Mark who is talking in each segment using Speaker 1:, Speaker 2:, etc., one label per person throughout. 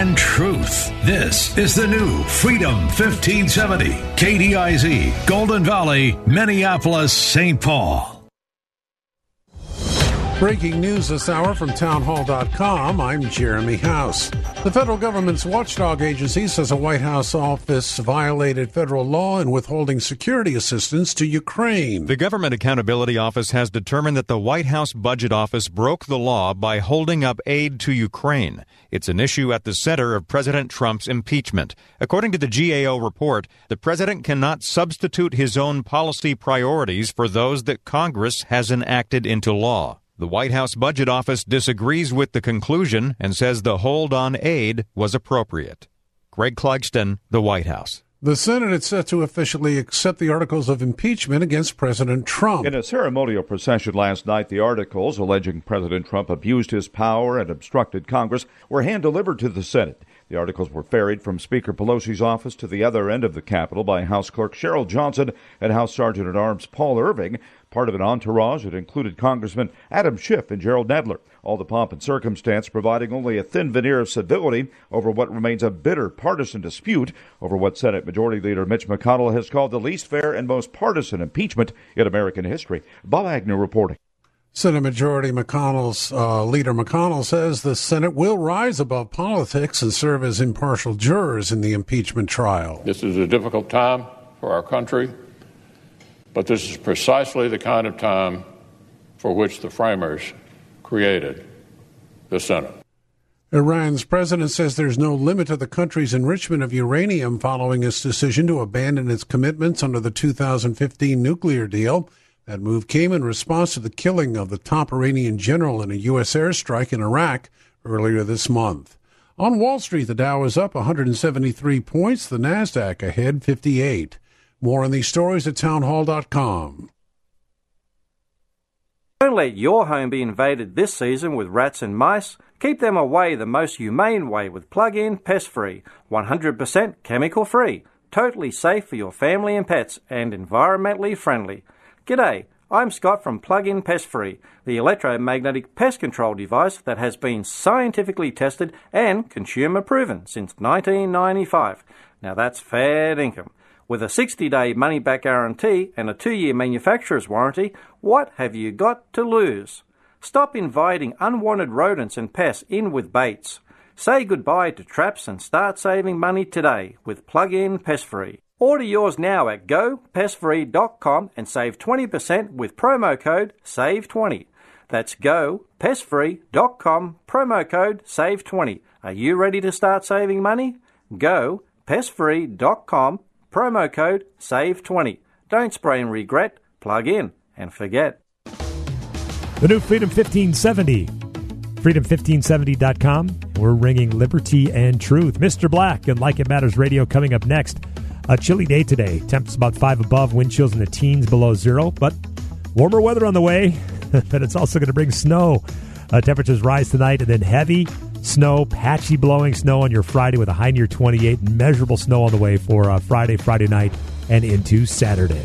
Speaker 1: And truth. This is the new Freedom 1570. KDIZ, Golden Valley, Minneapolis, St. Paul.
Speaker 2: Breaking news this hour from townhall.com. I'm Jeremy House. The federal government's watchdog agency says a White House office violated federal law in withholding security assistance to Ukraine.
Speaker 3: The Government Accountability Office has determined that the White House Budget Office broke the law by holding up aid to Ukraine. It's an issue at the center of President Trump's impeachment. According to the GAO report, the president cannot substitute his own policy priorities for those that Congress has enacted into law. The White House Budget Office disagrees with the conclusion and says the hold on aid was appropriate. Greg Clugston, The White House.
Speaker 2: The Senate is set to officially accept the articles of impeachment against President Trump.
Speaker 4: In a ceremonial procession last night, the articles alleging President Trump abused his power and obstructed Congress were hand delivered to the Senate. The articles were ferried from Speaker Pelosi's office to the other end of the Capitol by House Clerk Cheryl Johnson and House Sergeant at Arms Paul Irving, part of an entourage that included Congressman Adam Schiff and Jerrold Nadler. All the pomp and circumstance providing only a thin veneer of civility over what remains a bitter partisan dispute over what Senate Majority Leader Mitch McConnell has called the least fair and most partisan impeachment in American history. Bob Agnew reporting.
Speaker 2: Senate Majority McConnell's uh, leader McConnell says the Senate will rise above politics and serve as impartial jurors in the impeachment trial.
Speaker 5: This is a difficult time for our country, but this is precisely the kind of time for which the framers created the Senate.
Speaker 2: Iran's president says there's no limit to the country's enrichment of uranium following its decision to abandon its commitments under the 2015 nuclear deal. That move came in response to the killing of the top Iranian general in a U.S. airstrike in Iraq earlier this month. On Wall Street, the Dow is up 173 points, the NASDAQ ahead 58. More on these stories at townhall.com.
Speaker 6: Don't let your home be invaded this season with rats and mice. Keep them away the most humane way with Plug In Pest Free, 100% chemical free, totally safe for your family and pets, and environmentally friendly. G'day, I'm Scott from Plug-in Pest Free, the electromagnetic pest control device that has been scientifically tested and consumer proven since 1995. Now that's fair income. With a 60-day money-back guarantee and a 2-year manufacturer's warranty, what have you got to lose? Stop inviting unwanted rodents and pests in with baits. Say goodbye to traps and start saving money today with Plug-in Pest Free. Order yours now at gopestfree.com and save 20% with promo code SAVE20. That's gopestfree.com, promo code SAVE20. Are you ready to start saving money? Go pestfree.com, promo code SAVE20. Don't spray and regret, plug in and forget.
Speaker 7: The new Freedom 1570. Freedom1570.com. We're ringing liberty and truth. Mr. Black and Like It Matters Radio coming up next. A chilly day today. Temps about five above, wind chills in the teens below zero, but warmer weather on the way. but it's also going to bring snow. Uh, temperatures rise tonight, and then heavy snow, patchy blowing snow on your Friday with a high near 28. Measurable snow on the way for uh, Friday, Friday night, and into Saturday.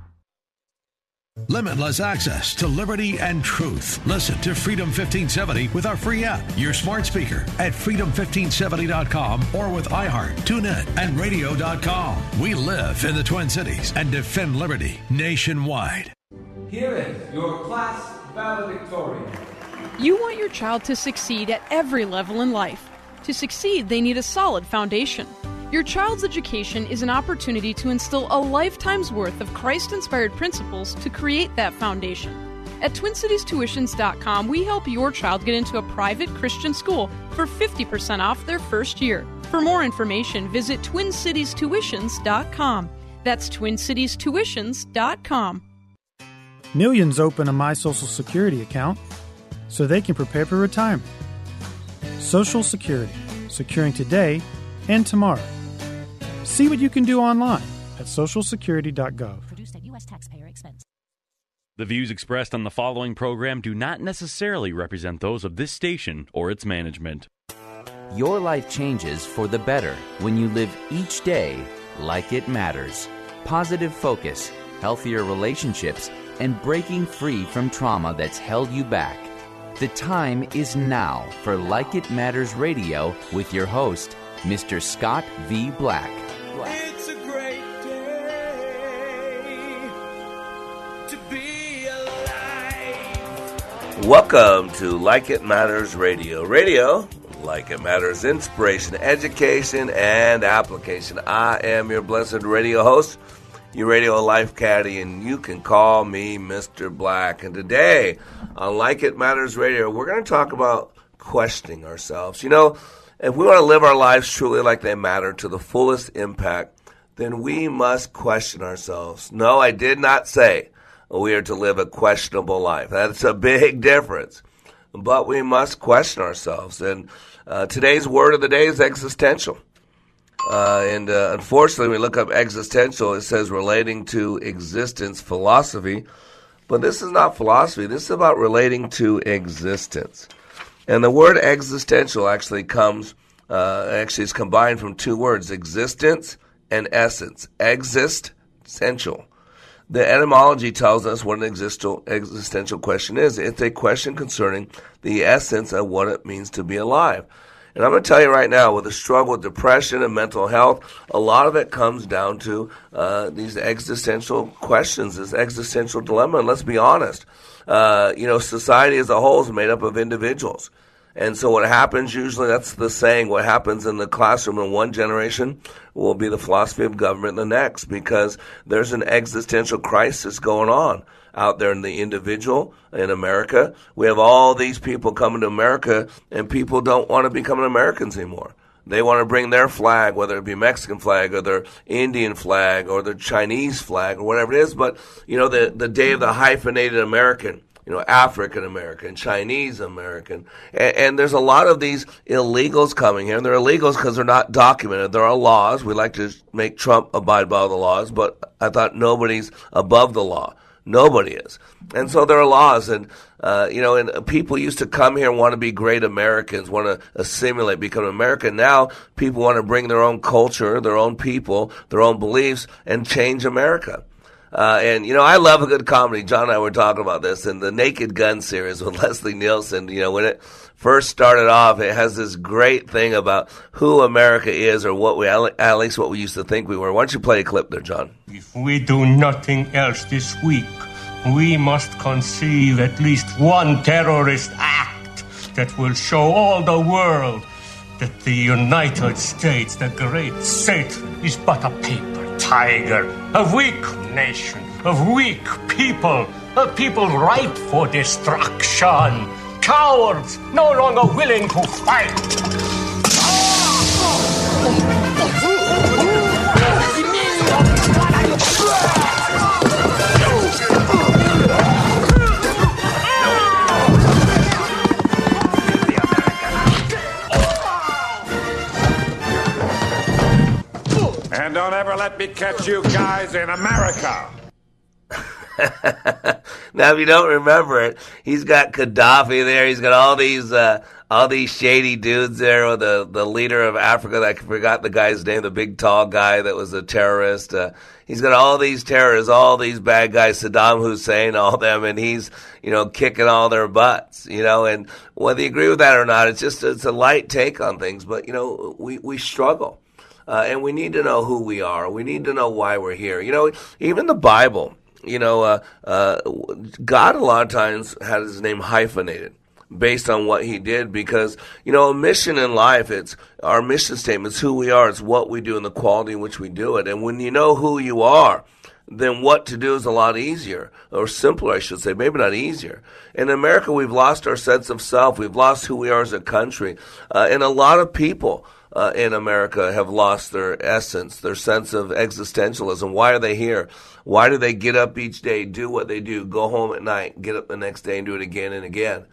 Speaker 1: Limitless access to liberty and truth. Listen to Freedom 1570 with our free app, your smart speaker at freedom1570.com or with iHeart, TuneIn, and radio.com. We live in the Twin Cities and defend liberty nationwide.
Speaker 8: Here is your class valedictorian.
Speaker 7: You want your child to succeed at every level in life. To succeed, they need a solid foundation. Your child's education is an opportunity to instill a lifetime's worth of Christ inspired principles to create that foundation. At TwinCitiesTuitions.com, we help your child get into a private Christian school for 50% off their first year. For more information, visit TwinCitiesTuitions.com. That's TwinCitiesTuitions.com.
Speaker 9: Millions open a My Social Security account so they can prepare for retirement. Social Security, securing today and tomorrow. See what you can do online at socialsecurity.gov.
Speaker 10: Produced at U.S. taxpayer expense.
Speaker 11: The views expressed on the following program do not necessarily represent those of this station or its management.
Speaker 8: Your life changes for the better when you live each day like it matters. Positive focus, healthier relationships, and breaking free from trauma that's held you back. The time is now for Like It Matters Radio with your host, Mr. Scott V. Black.
Speaker 12: Welcome to Like It Matters Radio. Radio, like it matters, inspiration, education, and application. I am your blessed radio host, your radio life caddy, and you can call me Mr. Black. And today on Like It Matters Radio, we're going to talk about questioning ourselves. You know, if we want to live our lives truly like they matter to the fullest impact, then we must question ourselves. No, I did not say we are to live a questionable life. That's a big difference. But we must question ourselves. And uh, today's word of the day is existential. Uh, and uh, unfortunately, we look up existential, it says relating to existence philosophy. But this is not philosophy. This is about relating to existence. And the word existential actually comes, uh, actually is combined from two words, existence and essence. Existential. The etymology tells us what an existential, question is. It's a question concerning the essence of what it means to be alive. And I'm going to tell you right now, with the struggle with depression and mental health, a lot of it comes down to uh, these existential questions, this existential dilemma. And let's be honest, uh, you know, society as a whole is made up of individuals. And so what happens usually, that's the saying, what happens in the classroom in one generation will be the philosophy of government in the next because there's an existential crisis going on out there in the individual in America. We have all these people coming to America and people don't want to become Americans anymore. They want to bring their flag, whether it be Mexican flag or their Indian flag or their Chinese flag or whatever it is. But, you know, the, the day of the hyphenated American, you know, African American, Chinese American. And, and, there's a lot of these illegals coming here. And they're illegals because they're not documented. There are laws. We like to make Trump abide by the laws, but I thought nobody's above the law. Nobody is. And so there are laws, and uh, you know, and people used to come here and want to be great Americans, want to assimilate, become American. Now people want to bring their own culture, their own people, their own beliefs, and change America. Uh, and you know, I love a good comedy. John and I were talking about this in the Naked Gun series with Leslie Nielsen. You know, when it first started off, it has this great thing about who America is, or what we at least what we used to think we were. Why don't you play a clip there, John?
Speaker 13: If we do nothing else this week, we must conceive at least one terrorist act that will show all the world that the United States, the great Satan, is but a paper tiger, a weak nation, of weak people, a people ripe for destruction, cowards no longer willing to fight.
Speaker 14: And don't ever let me catch you guys in America.
Speaker 12: now, if you don't remember it, he's got Gaddafi there. He's got all these uh, all these shady dudes there. With the the leader of Africa, I forgot the guy's name, the big tall guy that was a terrorist. Uh, he's got all these terrorists, all these bad guys, Saddam Hussein, all them, and he's you know kicking all their butts. You know, and whether you agree with that or not, it's just it's a light take on things. But you know, we we struggle. Uh, and we need to know who we are. We need to know why we're here. You know, even the Bible, you know, uh, uh, God a lot of times had his name hyphenated. based on what he did because you know a mission in life it's our mission statement it's who we are it's what we do and the quality in which we do it and when you know who you are then what to do is a lot easier or simpler I should say maybe not easier in America we've lost our sense of self we've lost who we are as a country uh, and a lot of people uh, in America have lost their essence, their sense of existentialism. Why are they here? Why do they get up each day, do what they do, go home at night, get up the next day and do it again and again?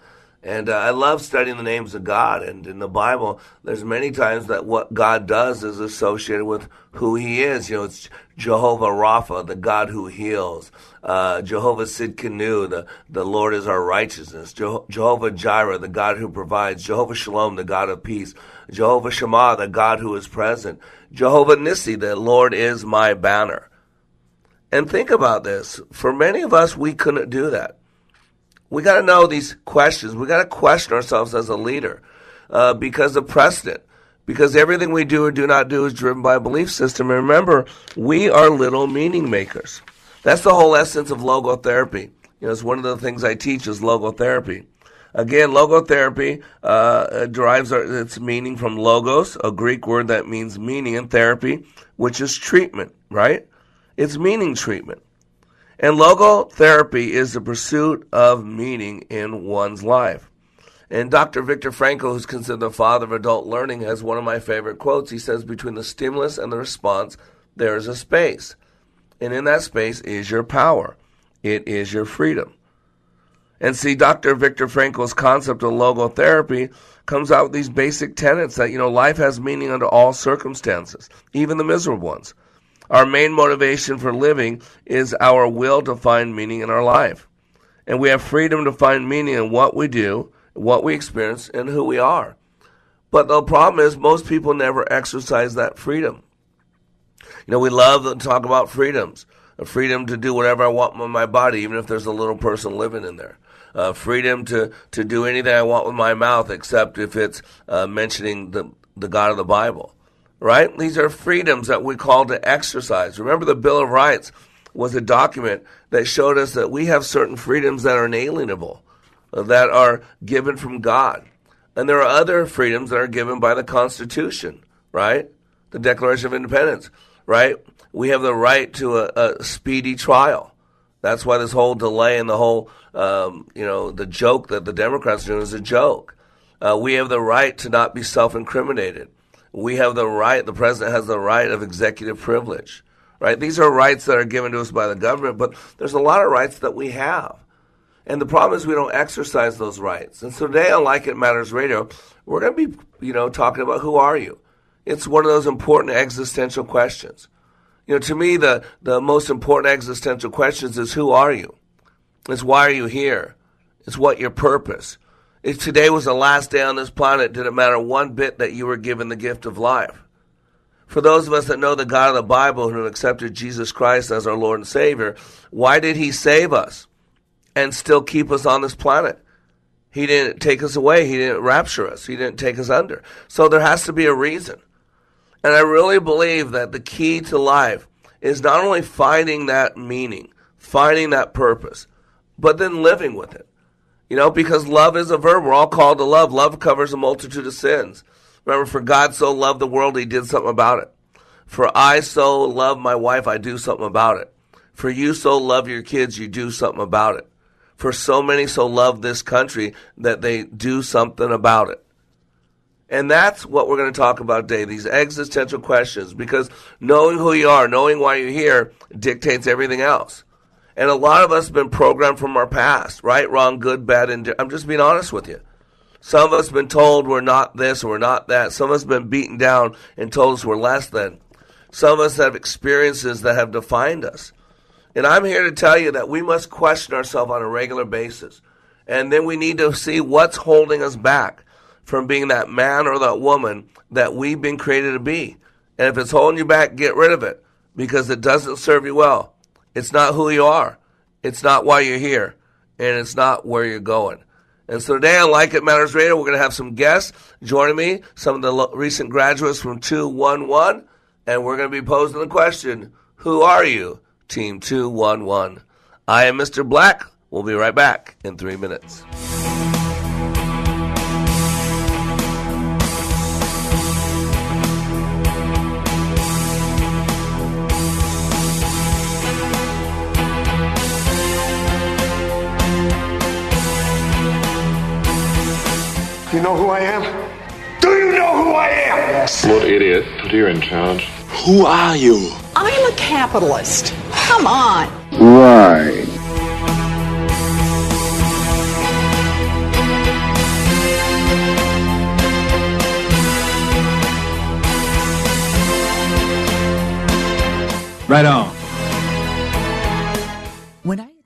Speaker 12: And uh, I love studying the names of God. And in the Bible, there's many times that what God does is associated with who He is. You know, it's Jehovah Rapha, the God who heals. Uh, Jehovah Tsidkenu, the, the Lord is our righteousness. Jehovah Jireh, the God who provides. Jehovah Shalom, the God of peace. Jehovah Shammah, the God who is present. Jehovah Nissi, the Lord is my banner. And think about this. For many of us, we couldn't do that we got to know these questions. We got to question ourselves as a leader uh, because of precedent. Because everything we do or do not do is driven by a belief system. And remember, we are little meaning makers. That's the whole essence of logotherapy. You know, it's one of the things I teach is logotherapy. Again, logotherapy uh, derives its meaning from logos, a Greek word that means meaning, and therapy, which is treatment, right? It's meaning treatment. And logotherapy is the pursuit of meaning in one's life. And Dr. Viktor Frankl, who's considered the father of adult learning, has one of my favorite quotes. He says, Between the stimulus and the response, there is a space. And in that space is your power, it is your freedom. And see, Dr. Viktor Frankl's concept of logotherapy comes out with these basic tenets that, you know, life has meaning under all circumstances, even the miserable ones. Our main motivation for living is our will to find meaning in our life. And we have freedom to find meaning in what we do, what we experience, and who we are. But the problem is, most people never exercise that freedom. You know, we love to talk about freedoms a freedom to do whatever I want with my body, even if there's a little person living in there. Uh, freedom to, to do anything I want with my mouth, except if it's uh, mentioning the, the God of the Bible right? These are freedoms that we call to exercise. Remember, the Bill of Rights was a document that showed us that we have certain freedoms that are inalienable, uh, that are given from God. And there are other freedoms that are given by the Constitution, right? The Declaration of Independence, right? We have the right to a, a speedy trial. That's why this whole delay and the whole, um, you know, the joke that the Democrats are doing is a joke. Uh, we have the right to not be self incriminated we have the right, the president has the right of executive privilege, right? These are rights that are given to us by the government, but there's a lot of rights that we have. And the problem is we don't exercise those rights. And so today on Like It Matters Radio, we're going to be, you know, talking about who are you? It's one of those important existential questions. You know, to me, the, the most important existential questions is who are you? It's why are you here? It's what your purpose? If today was the last day on this planet, did it matter one bit that you were given the gift of life? For those of us that know the God of the Bible and who accepted Jesus Christ as our Lord and Savior, why did He save us and still keep us on this planet? He didn't take us away. He didn't rapture us. He didn't take us under. So there has to be a reason. And I really believe that the key to life is not only finding that meaning, finding that purpose, but then living with it. You know, because love is a verb. We're all called to love. Love covers a multitude of sins. Remember, for God so loved the world, he did something about it. For I so love my wife, I do something about it. For you so love your kids, you do something about it. For so many so love this country that they do something about it. And that's what we're going to talk about today, these existential questions, because knowing who you are, knowing why you're here, dictates everything else. And a lot of us have been programmed from our past, right, wrong, good, bad, and I'm just being honest with you. Some of us have been told we're not this or we're not that. Some of us have been beaten down and told us we're less than. Some of us have experiences that have defined us. And I'm here to tell you that we must question ourselves on a regular basis. And then we need to see what's holding us back from being that man or that woman that we've been created to be. And if it's holding you back, get rid of it because it doesn't serve you well. It's not who you are. It's not why you're here. And it's not where you're going. And so today on Like It Matters Radio, we're going to have some guests joining me, some of the lo- recent graduates from 211. And we're going to be posing the question Who are you, Team 211? I am Mr. Black. We'll be right back in three minutes.
Speaker 14: You know who I am? Do you know who I am? Yes.
Speaker 10: What idiot put you in charge?
Speaker 15: Who are you?
Speaker 16: I'm a capitalist. Come on.
Speaker 15: Right.
Speaker 17: Right on.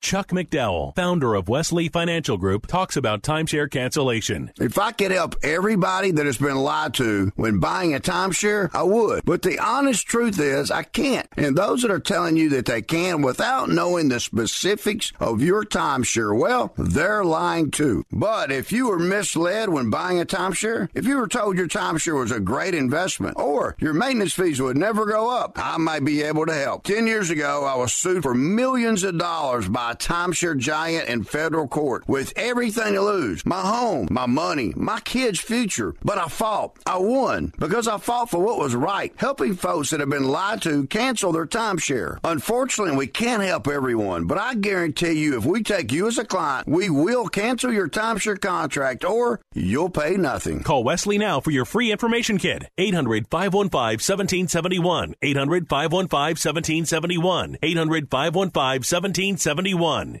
Speaker 18: Chuck McDowell, founder of Wesley Financial Group, talks about timeshare cancellation.
Speaker 19: If I could help everybody that has been lied to when buying a timeshare, I would. But the honest truth is, I can't. And those that are telling you that they can without knowing the specifics of your timeshare, well, they're lying too. But if you were misled when buying a timeshare, if you were told your timeshare was a great investment or your maintenance fees would never go up, I might be able to help. Ten years ago, I was sued for millions of dollars by a timeshare giant in federal court with everything to lose my home, my money, my kids' future. But I fought. I won because I fought for what was right, helping folks that have been lied to cancel their timeshare. Unfortunately, we can't help everyone, but I guarantee you if we take you as a client, we will cancel your timeshare contract or you'll pay nothing.
Speaker 18: Call Wesley now for your free information kit. 800 515 1771. 800 515 1771. 800 515 1771 one.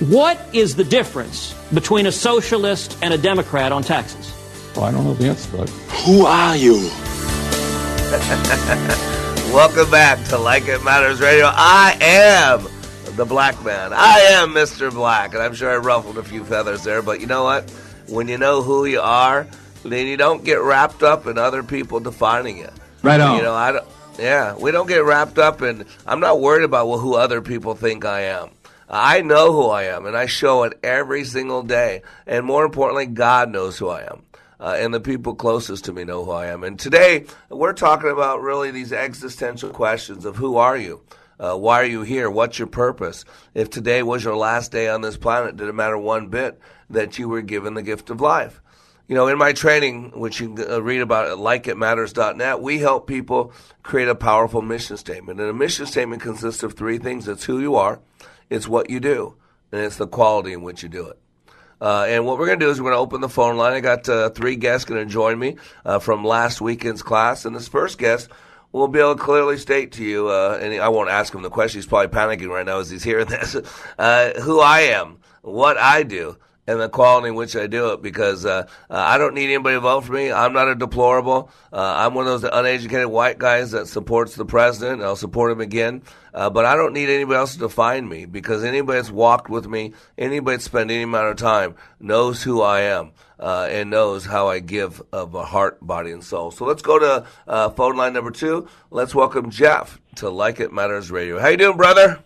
Speaker 20: What is the difference between a socialist and a Democrat on taxes?
Speaker 10: Well, I don't know the answer, but
Speaker 15: who are you?
Speaker 12: Welcome back to Like It Matters Radio. I am the black man. I am Mr. Black, and I'm sure I ruffled a few feathers there, but you know what? When you know who you are, then you don't get wrapped up in other people defining you.
Speaker 17: Right on.
Speaker 12: You know, I don't. Yeah, we don't get wrapped up in. I'm not worried about who other people think I am. I know who I am, and I show it every single day. And more importantly, God knows who I am. Uh, and the people closest to me know who I am. And today, we're talking about really these existential questions of who are you? Uh, why are you here? What's your purpose? If today was your last day on this planet, did it matter one bit that you were given the gift of life? You know, in my training, which you can uh, read about at likeitmatters.net, we help people create a powerful mission statement. And a mission statement consists of three things. It's who you are, it's what you do, and it's the quality in which you do it. Uh, and what we're going to do is we're going to open the phone line. I got uh, three guests going to join me uh, from last weekend's class. And this first guest will be able to clearly state to you, uh, and I won't ask him the question. He's probably panicking right now as he's hearing this, uh, who I am, what I do, and the quality in which I do it because uh, uh, I don't need anybody to vote for me. I'm not a deplorable. Uh, I'm one of those uneducated white guys that supports the president. I'll support him again. Uh, but I don't need anybody else to define me because anybody that's walked with me, anybody that's spent any amount of time knows who I am. Uh, and knows how I give of a heart, body, and soul. So let's go to phone line number two. Let's welcome Jeff to Like It Matters Radio. How you doing, brother?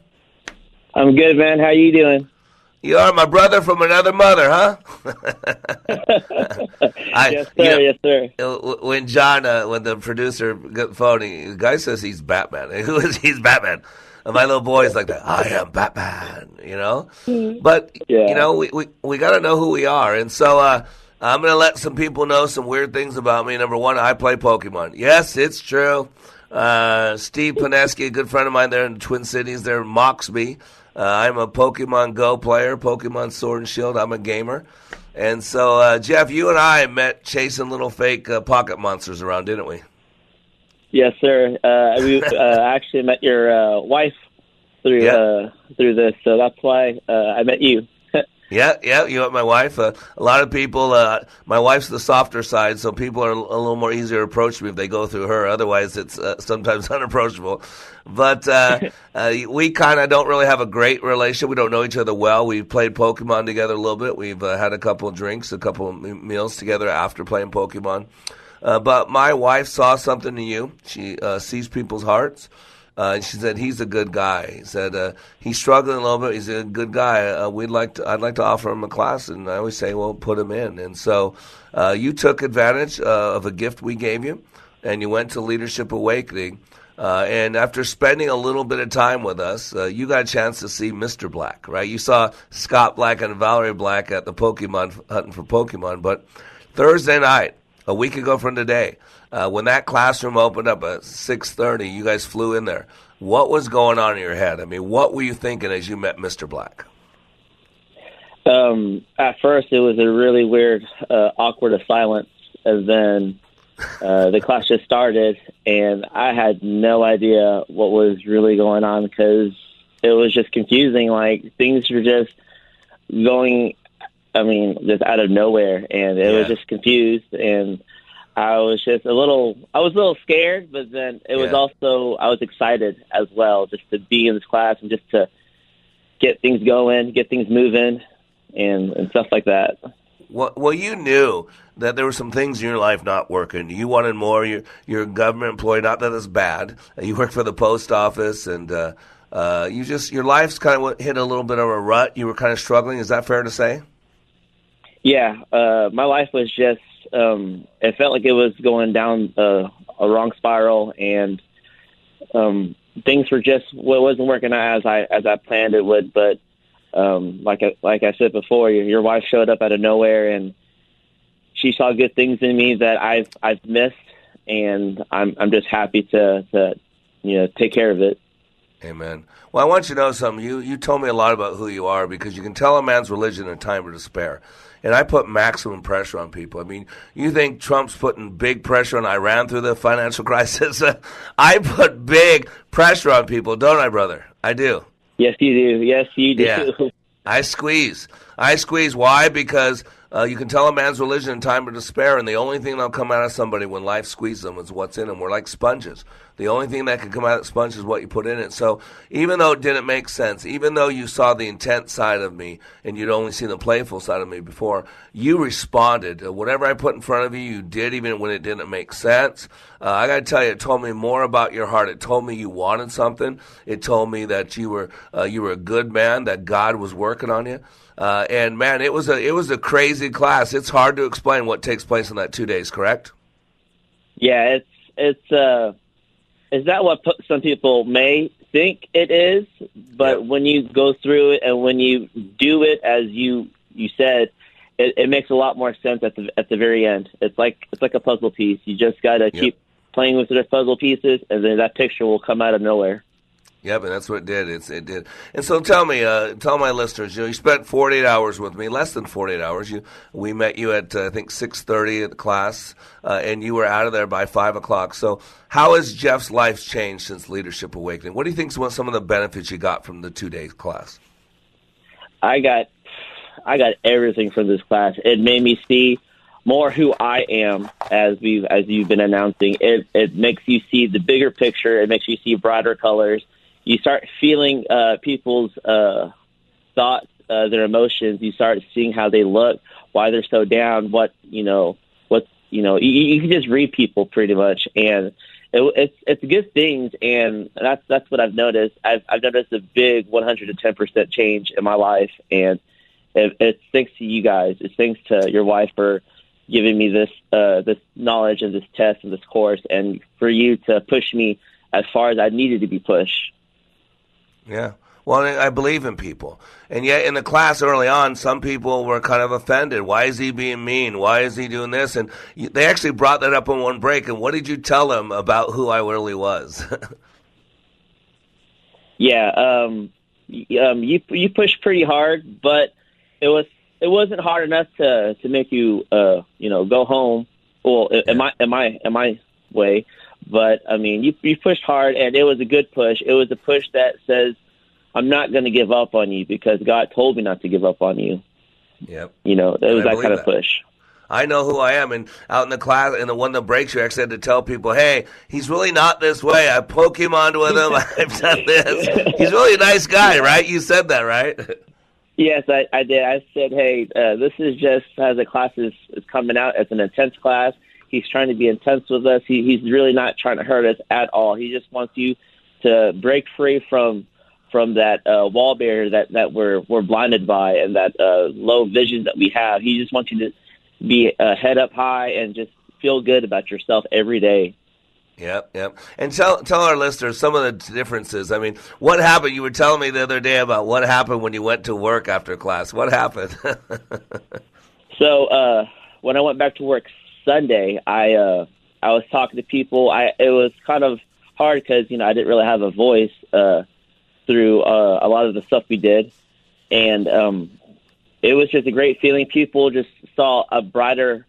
Speaker 21: I'm good, man. How you doing?
Speaker 12: You are my brother from another mother, huh?
Speaker 21: I, yes, sir. You know, yes,
Speaker 12: sir. When John, uh, when the producer got phone, the guy says he's Batman. Who is he's Batman? And my little boy is like that. I am Batman. You know,
Speaker 21: Mm-hmm.
Speaker 12: but
Speaker 21: Yeah.
Speaker 12: you know, we we, we got to know who we are, and so. uh I'm going to let some people know some weird things about me. Number one, I play Pokemon. Yes, it's true. Uh, Steve Paneski, a good friend of mine there in the Twin Cities, there mocks me. Uh, I'm a Pokemon Go player, Pokemon Sword and Shield. I'm a gamer. And so, uh, Jeff, you and I met chasing little fake uh, pocket monsters around, didn't we?
Speaker 21: Yes, sir. Uh, we uh, actually met your uh, wife through
Speaker 12: Yeah.
Speaker 21: uh, through this, so that's why uh, I met you.
Speaker 12: Yeah, yeah, you met my wife. Uh, a lot of people, uh, my wife's the softer side, so people are a little more easier to approach me if they go through her. Otherwise, it's uh, sometimes unapproachable. But uh, uh, we kind of don't really have a great relationship. We don't know each other well. We've played Pokemon together a little bit. We've uh, had a couple of drinks, a couple of m- meals together after playing Pokemon. Uh, but my wife saw something in you. She uh, sees people's hearts. Uh, and she said he's a good guy. He said uh, he's struggling a little bit. He's a good guy. Uh, we'd like to. I'd like to offer him a class, and I always say, well, put him in. And so uh, you took advantage uh, of a gift we gave you, and you went to Leadership Awakening. Uh, and after spending a little bit of time with us, you got a chance to see Mr. Black, right? You saw Scott Black and Valerie Black at the Pokemon hunting for Pokemon, but Thursday night, a week ago from today, uh, when that classroom opened up at six thirty, you guys flew in there. What was going on in your head? I mean, what were you thinking as you met Mr. Black?
Speaker 21: Um, at first, it was a really weird, uh, awkward silence, and then uh, the class just started, and I had no idea what was really going on because it was just confusing. Like things were just going, I mean, just out of nowhere, and it was just confused, and I was just a little, I was a little scared, but then it was
Speaker 12: Yeah.
Speaker 21: also, I was excited as well, just to be in this class and just to get things going, get things moving, and and stuff like that.
Speaker 12: Well, well, you knew that there were some things in your life not working. You wanted more. You're, you're a government employee. Not that it's bad. You work for the post office, and uh, uh, you just your life's kind of hit a little bit of a rut. You were kind of struggling. Is that fair to say?
Speaker 21: Yeah, uh, my life was just, um, it felt like it was going down uh, a wrong spiral, and um, things were just, well, it wasn't working out as I as I planned it would. But um, like I, like I said before, your, your wife showed up out of nowhere, and she saw good things in me that I've I've missed, and I'm I'm just happy to to you know take care of it.
Speaker 12: Amen. Well, I want you to know something. You you told me a lot about who you are because you can tell a man's religion in a time of despair. And I put maximum pressure on people. I mean, you think Trump's putting big pressure on Iran through the financial crisis? I put big pressure on people, don't I, brother? I do.
Speaker 21: Yes, you do. Yes, you do.
Speaker 12: Yeah. I squeeze. I squeeze. Why? Because uh, you can tell a man's religion in time of despair, and the only thing that'll come out of somebody when life squeezes them is what's in them. We're like sponges. The only thing that can come out of the sponge is what you put in it. So even though it didn't make sense, even though you saw the intense side of me and you'd only seen the playful side of me before, you responded. Uh, Whatever I put in front of you, you did, even when it didn't make sense. Uh, I got to tell you, it told me more about your heart. It told me you wanted something. It told me that you were uh, you were a good man, that God was working on you. Uh, and man, it was a it was a crazy class. It's hard to explain what takes place in that two days. Correct?
Speaker 21: Yeah, it's it's uh, is that what some people may think it is? But when you go through it and when you do it as you you said, it, it makes a lot more sense at the at the very end. It's like it's like a puzzle piece. You just got to keep playing with the puzzle pieces, and then that picture will come out of nowhere.
Speaker 12: Yep, and that's what it did. It's, it did. And so tell me, uh, tell my listeners, you know, you spent 48 hours with me, less than 48 hours. You, we met you at, uh, I think, 6.30 at the class, uh, and you were out of there by 5 o'clock. So how has Jeff's life changed since Leadership Awakening? What do you think is some of the benefits you got from the two-day class?
Speaker 21: I got I got everything from this class. It made me see more who I am as we as you've been announcing. It it makes you see the bigger picture. It makes you see brighter colors. You start feeling uh, people's uh, thoughts, uh, their emotions. You start seeing how they look, why they're so down, what you know, what you know. You, you can just read people pretty much, and it, it's it's good things, and that's that's what I've noticed. I've I've noticed a big 110 percent change in my life, and it, it's thanks to you guys. It's thanks to your wife for giving me this uh, this knowledge and this test and this course, and for you to push me as far as I needed to be pushed.
Speaker 12: Yeah. Well, I believe in people. And yet, in the class early on, some people were kind of offended. Why is he being mean? Why is he doing this? And they actually brought that up in one break. And what did you tell them about who I really was?
Speaker 21: yeah, um, um, you you pushed pretty hard, but it was it wasn't hard enough to to make you uh, you know go home. Well, yeah. in my in my in my way, but I mean, you you pushed hard, and it was a good push. It was a push that says, "I'm not going to give up on you because God told me not to give up on you."
Speaker 12: Yep.
Speaker 21: You know, it was that kind of push.
Speaker 12: I know who I am, and out in the class, and the one that breaks you, I said to tell people, "Hey, he's really not this way. I poke him Pokemon with him. I've done this. He's really a nice guy, right? You said that, right?"
Speaker 21: Yes, I, I did. I said, "Hey, uh, this is just as the class is, is coming out. It's an intense class. He's trying to be intense with us. He, he's really not trying to hurt us at all. He just wants you to break free from from that uh, wall barrier that that we're we're blinded by and that uh, low vision that we have. He just wants you to be uh, head up high and just feel good about yourself every day.
Speaker 12: Yep, yep. And tell tell our listeners some of the differences. I mean, what happened? You were telling me the other day about what happened when you went to work after class. What happened?
Speaker 21: so uh, when I went back to work Sunday, I uh, I was talking to people. I it was kind of hard because you know I didn't really have a voice uh, through uh, a lot of the stuff we did, and um, it was just a great feeling. People just saw a brighter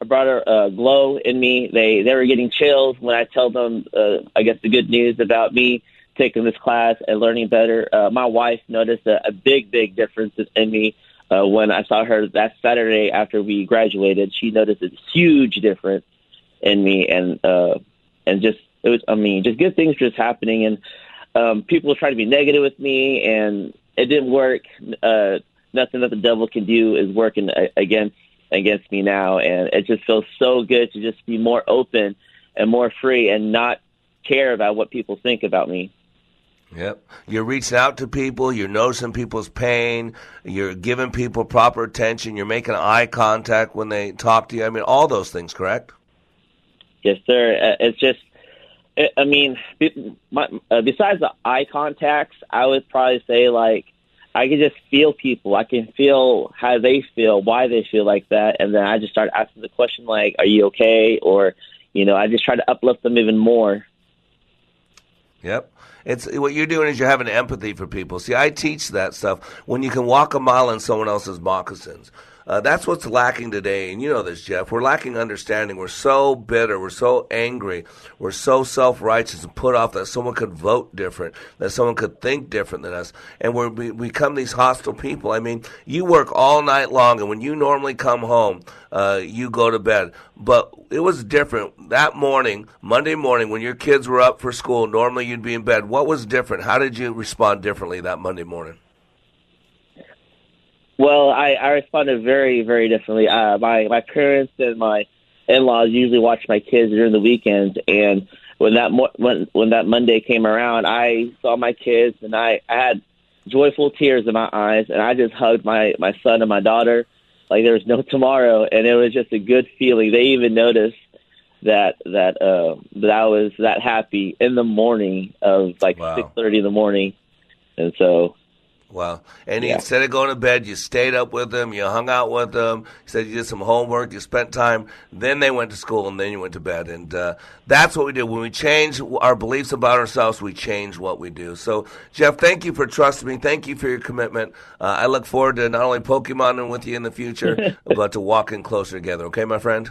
Speaker 21: a brighter uh, glow in me. They they were getting chills when I tell them uh, I guess the good news about me taking this class and learning better. Uh, my wife noticed a, a big big difference in me uh, when I saw her that Saturday after we graduated, she noticed a huge difference in me, and uh, and just it was, I mean, just good things just happening, and um, people trying to be negative with me, and it didn't work. Uh, nothing that the devil can do is working against against me now, and it just feels so good to just be more open and more free, and not care about what people think about me.
Speaker 12: Yep. You're reaching out to people, you're noticing people's pain, you're giving people proper attention, you're making eye contact when they talk to you. I mean, all those things, correct?
Speaker 21: Yes, sir. Uh, it's just, I mean, uh, besides the eye contacts, I would probably say, like, I can just feel people. I can feel how they feel, why they feel like that. And then I just start asking the question, like, are you okay? Or, you know, I just try to uplift them even more.
Speaker 12: Yep. It's what you're doing is you're having empathy for people. See, I teach that stuff when you can walk a mile in someone else's moccasins. Uh, that's what's lacking today, and you know this, Jeff. We're lacking understanding. We're so bitter. We're so angry. We're so self righteous and put off that someone could vote different, that someone could think different than us, and we're, we become these hostile people. I mean, you work all night long, and when you normally come home, uh, you go to bed. But it was different that morning, Monday morning, when your kids were up for school. Normally, you'd be in bed. What was different? How did you respond differently that Monday morning?
Speaker 21: Well, I, I responded very, very differently. Uh, my my parents and my in-laws usually watch my kids during the weekends, and when that mo- when when that Monday came around, I saw my kids, and I, I had joyful tears in my eyes, and I just hugged my my son and my daughter like there was no tomorrow, and it was just a good feeling. They even noticed that that uh, that I was that happy in the morning of like
Speaker 12: wow.
Speaker 21: six thirty in the morning, and so
Speaker 12: Wow. And yeah. instead of going to bed, you stayed up with them, you hung out with them, you said you did some homework, you spent time, then they went to school, and then you went to bed. And uh, that's what we do. When we change our beliefs about ourselves, we change what we do. So, Jeff, thank you for trusting me. Thank you for your commitment. Uh, I look forward to not only Pokemoning with you in the future, but to walking closer together. Okay, my friend?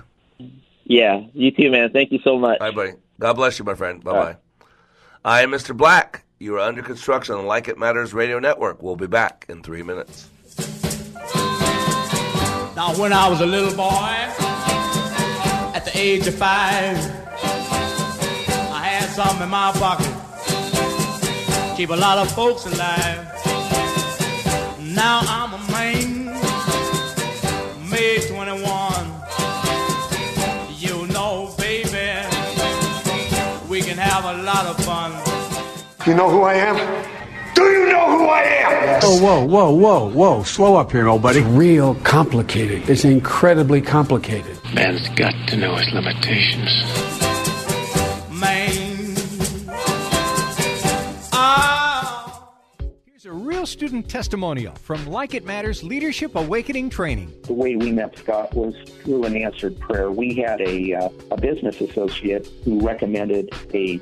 Speaker 21: Yeah, you too, man. Thank you so much.
Speaker 12: Bye, buddy. God bless you, my friend. Bye bye. Right. I am Mr. Black. You are under construction on Like It Matters Radio Network. We'll be back in three minutes.
Speaker 22: Now, when I was a little boy, at the age of five, I had something in my pocket. Keep a lot of folks alive. Now I'm a man, May 21. You know
Speaker 15: who I am? Do you know who I am?
Speaker 23: Oh, whoa, whoa, whoa, whoa. Slow up here, old buddy.
Speaker 15: It's real complicated. It's incredibly complicated.
Speaker 24: Man's got to know his limitations.
Speaker 22: Man. Ah.
Speaker 25: Here's a real student testimonial from Like It Matters Leadership Awakening Training.
Speaker 26: The way we met Scott was through an answered prayer. We had a, uh, a business associate who recommended a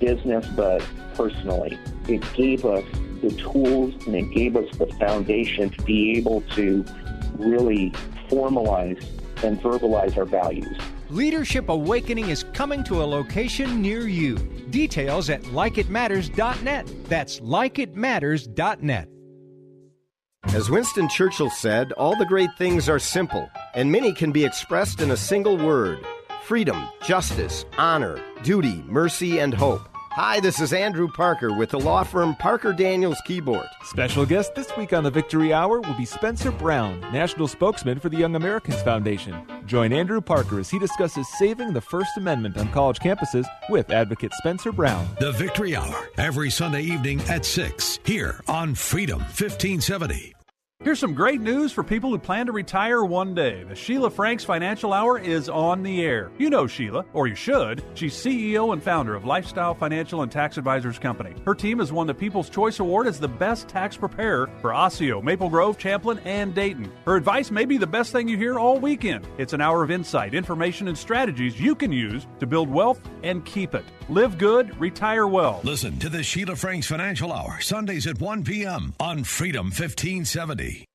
Speaker 26: business, but personally. It gave us the tools and it gave us the foundation to be able to really formalize and verbalize our values.
Speaker 25: Leadership Awakening is coming to a location near you. Details at likeitmatters.net. That's likeitmatters.net.
Speaker 27: As Winston Churchill said, all the great things are simple, and many can be expressed in a single word freedom, justice, honor, duty, mercy, and hope. Hi, this is Andrew Parker with the law firm Parker Daniels Kibort.
Speaker 28: Special guest this week on the Victory Hour will be Spencer Brown, national spokesman for the Young America's Foundation. Join Andrew Parker as he discusses saving the First Amendment on college campuses with advocate Spencer Brown.
Speaker 1: The Victory Hour, every Sunday evening at 6, here on Freedom 1570.
Speaker 29: Here's some great news for people who plan to retire one day. The Sheila Franks Financial Hour is on the air. You know Sheila, or you should. She's CEO and founder of Lifestyle Financial and Tax Advisors Company. Her team has won the People's Choice Award as the best tax preparer for Osseo, Maple Grove, Champlin, and Dayton. Her advice may be the best thing you hear all weekend. It's an hour of insight, information, and strategies you can use to build wealth and keep it. Live good, retire well.
Speaker 1: Listen to the Sheila Franks Financial Hour, Sundays at 1 p.m. on Freedom 1570.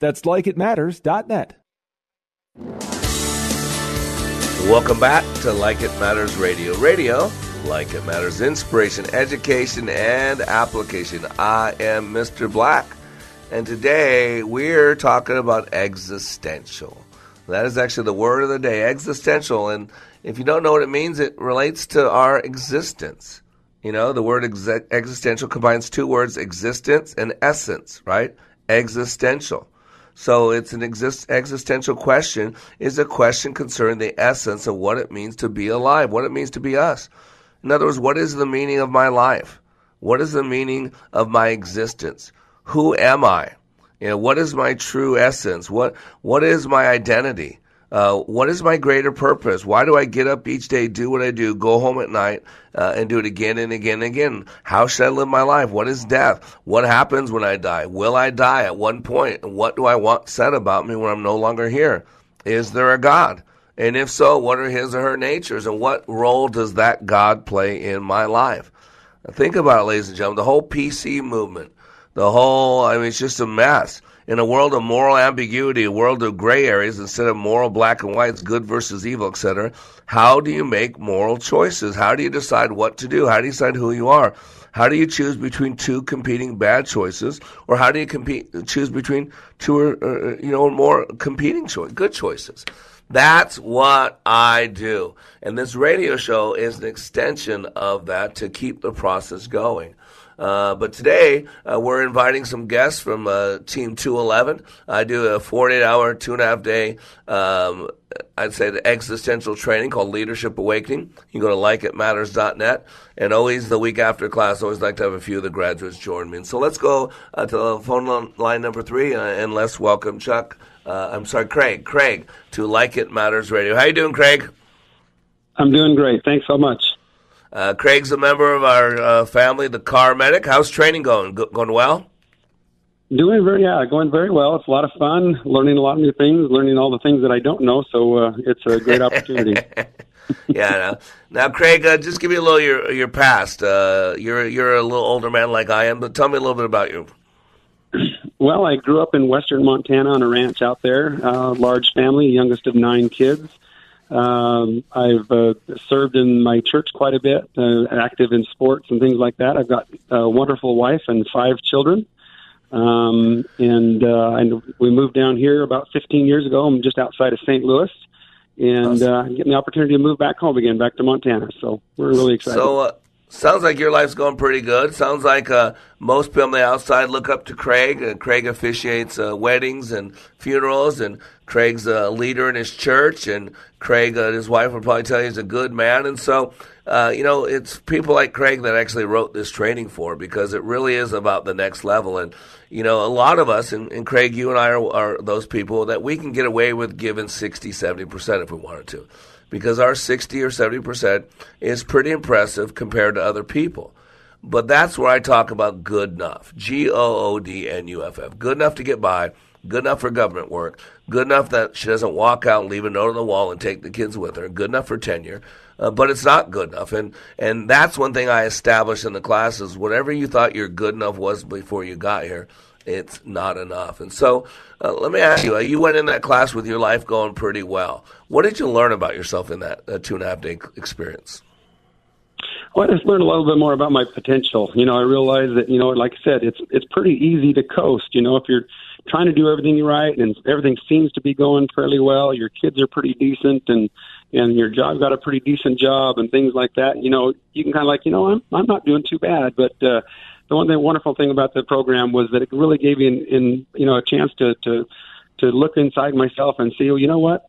Speaker 28: That's likeitmatters.net.
Speaker 12: Welcome back to Like It Matters Radio. Radio, like it matters, inspiration, education, and application. I am Mr. Black, and today we're talking about existential. That is actually the word of the day, existential. And if you don't know what it means, it relates to our existence. You know, the word ex- existential combines two words, existence and essence, right? Existential. So it's an exist- existential question is a question concerning the essence of what it means to be alive, what it means to be us. In other words, what is the meaning of my life? What is the meaning of my existence? Who am I? You know, what is my true essence? What what is my identity? Uh, what is my greater purpose? Why do I get up each day, do what I do, go home at night, uh, and do it again and again and again? How should I live my life? What is death? What happens when I die? Will I die at one point? What do I want said about me when I'm no longer here? Is there a God? And if so, what are his or her natures? And what role does that God play in my life? Think about it, ladies and gentlemen. The whole PC movement, the whole, I mean, it's just a mess. In a world of moral ambiguity, a world of gray areas, instead of moral black and whites, good versus evil, etc., how do you make moral choices? How do you decide what to do? How do you decide who you are? How do you choose between two competing bad choices, or how do you compete choose between two or uh, you know more competing cho- good choices? That's what I do, and this radio show is an extension of that to keep the process going. Uh, but today uh, we're inviting some guests from uh, Team 211. I do a 48 hour, two and a half day, um, I'd say the existential training called Leadership Awakening. You can go to likeitmatters.net. And always the week after class, I always like to have a few of the graduates join me. And so let's go uh, to phone line number three uh, and let's welcome Chuck. I'm sorry, Craig. Craig to Like It Matters Radio. How you doing, Craig?
Speaker 30: I'm doing great. Thanks so much.
Speaker 12: Uh, Craig's a member of our uh, family, the car medic. How's training going? Go- going well?
Speaker 30: Doing very, yeah, going very well. It's a lot of fun, learning a lot of new things, learning all the things that I don't know. So uh, it's a great opportunity.
Speaker 12: yeah. Now, now Craig, uh, just give me a little your your past. Uh, you're you're a little older man like I am, but tell me a little bit about you.
Speaker 30: Well, I grew up in western Montana on a ranch out there. Uh, large family, youngest of nine kids. Um, I've uh, served in my church quite a bit, uh, active in sports and things like that. I've got a wonderful wife and five children. Um, and, uh, and we moved down here about 15 years ago. I'm just outside of St. Louis and, uh, getting the opportunity to move back home again, back to Montana. So we're really excited.
Speaker 12: So, uh, sounds like your life's going pretty good. Sounds like uh, most people on the outside look up to Craig. Uh, Craig officiates uh, weddings and funerals, and Craig's a leader in his church. And Craig and his wife would probably tell you he's a good man. And so, uh, you know, it's people like Craig that actually wrote this training for because it really is about the next level. And, you know, a lot of us, and, and Craig, you and I are, are those people that we can get away with giving 60, 70% if we wanted to because our 60 or 70% is pretty impressive compared to other people. But that's where I talk about good enough. G O O D N U F F. Good enough to get by, good enough for government work, good enough that she doesn't walk out and leave a note on the wall and take the kids with her, good enough for tenure. Uh, but it's not good enough. And, and that's one thing I established in the classes. Whatever you thought your good enough was before you got here, it's not enough. And so uh, let me ask you, uh, you went in that class with your life going pretty well. What did you learn about yourself in that uh, two and a half day experience?
Speaker 30: Well, I just learned a little bit more about my potential. You know, I realized that, you know, like I said, it's it's pretty easy to coast. You know, if you're trying to do everything right and everything seems to be going fairly well, your kids are pretty decent and and your job got a pretty decent job and things like that, you know, you can kind of like, you know, I'm I'm not doing too bad, but uh the one thing wonderful thing about the program was that it really gave you in, in you know a chance to to to look inside myself and see, well, you know what,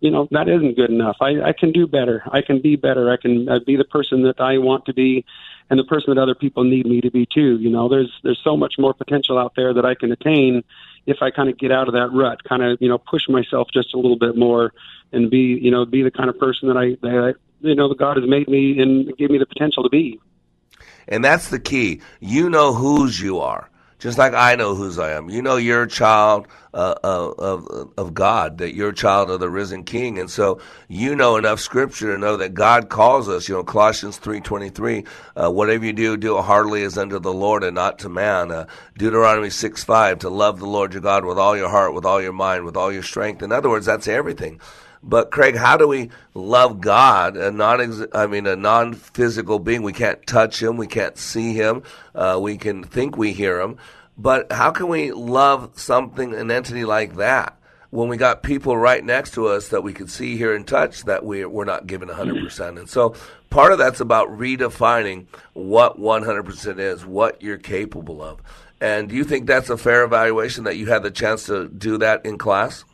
Speaker 30: you know that isn't good enough. I, I can do better. I can be better. I can uh, be the person that I want to be, and the person that other people need me to be too. You know, there's there's so much more potential out there that I can attain if I kind of get out of that rut, kind of you know push myself just a little bit more, and be you know be the kind of person that I that I, you know that God has made me and gave me the potential to be.
Speaker 12: And that's the key. You know whose you are, just like I know whose I am. You know you're a child uh, of of God, that you're a child of the risen King, and so you know enough Scripture to know that God calls us. You know Colossians three twenty three. Uh, whatever you do, do it heartily as unto the Lord and not to man. Uh, Deuteronomy six five. To love the Lord your God with all your heart, with all your mind, with all your strength. In other words, that's everything. But Craig, how do we love God, a non I mean a non physical being? We can't touch him, we can't see him, uh, we can think we hear him, but how can we love something, an entity like that, when we got people right next to us that we can see, hear, and touch that we we're not given hundred percent? And so part of that's about redefining what one hundred percent is, what you're capable of. And do you think that's a fair evaluation that you had the chance to do that in class?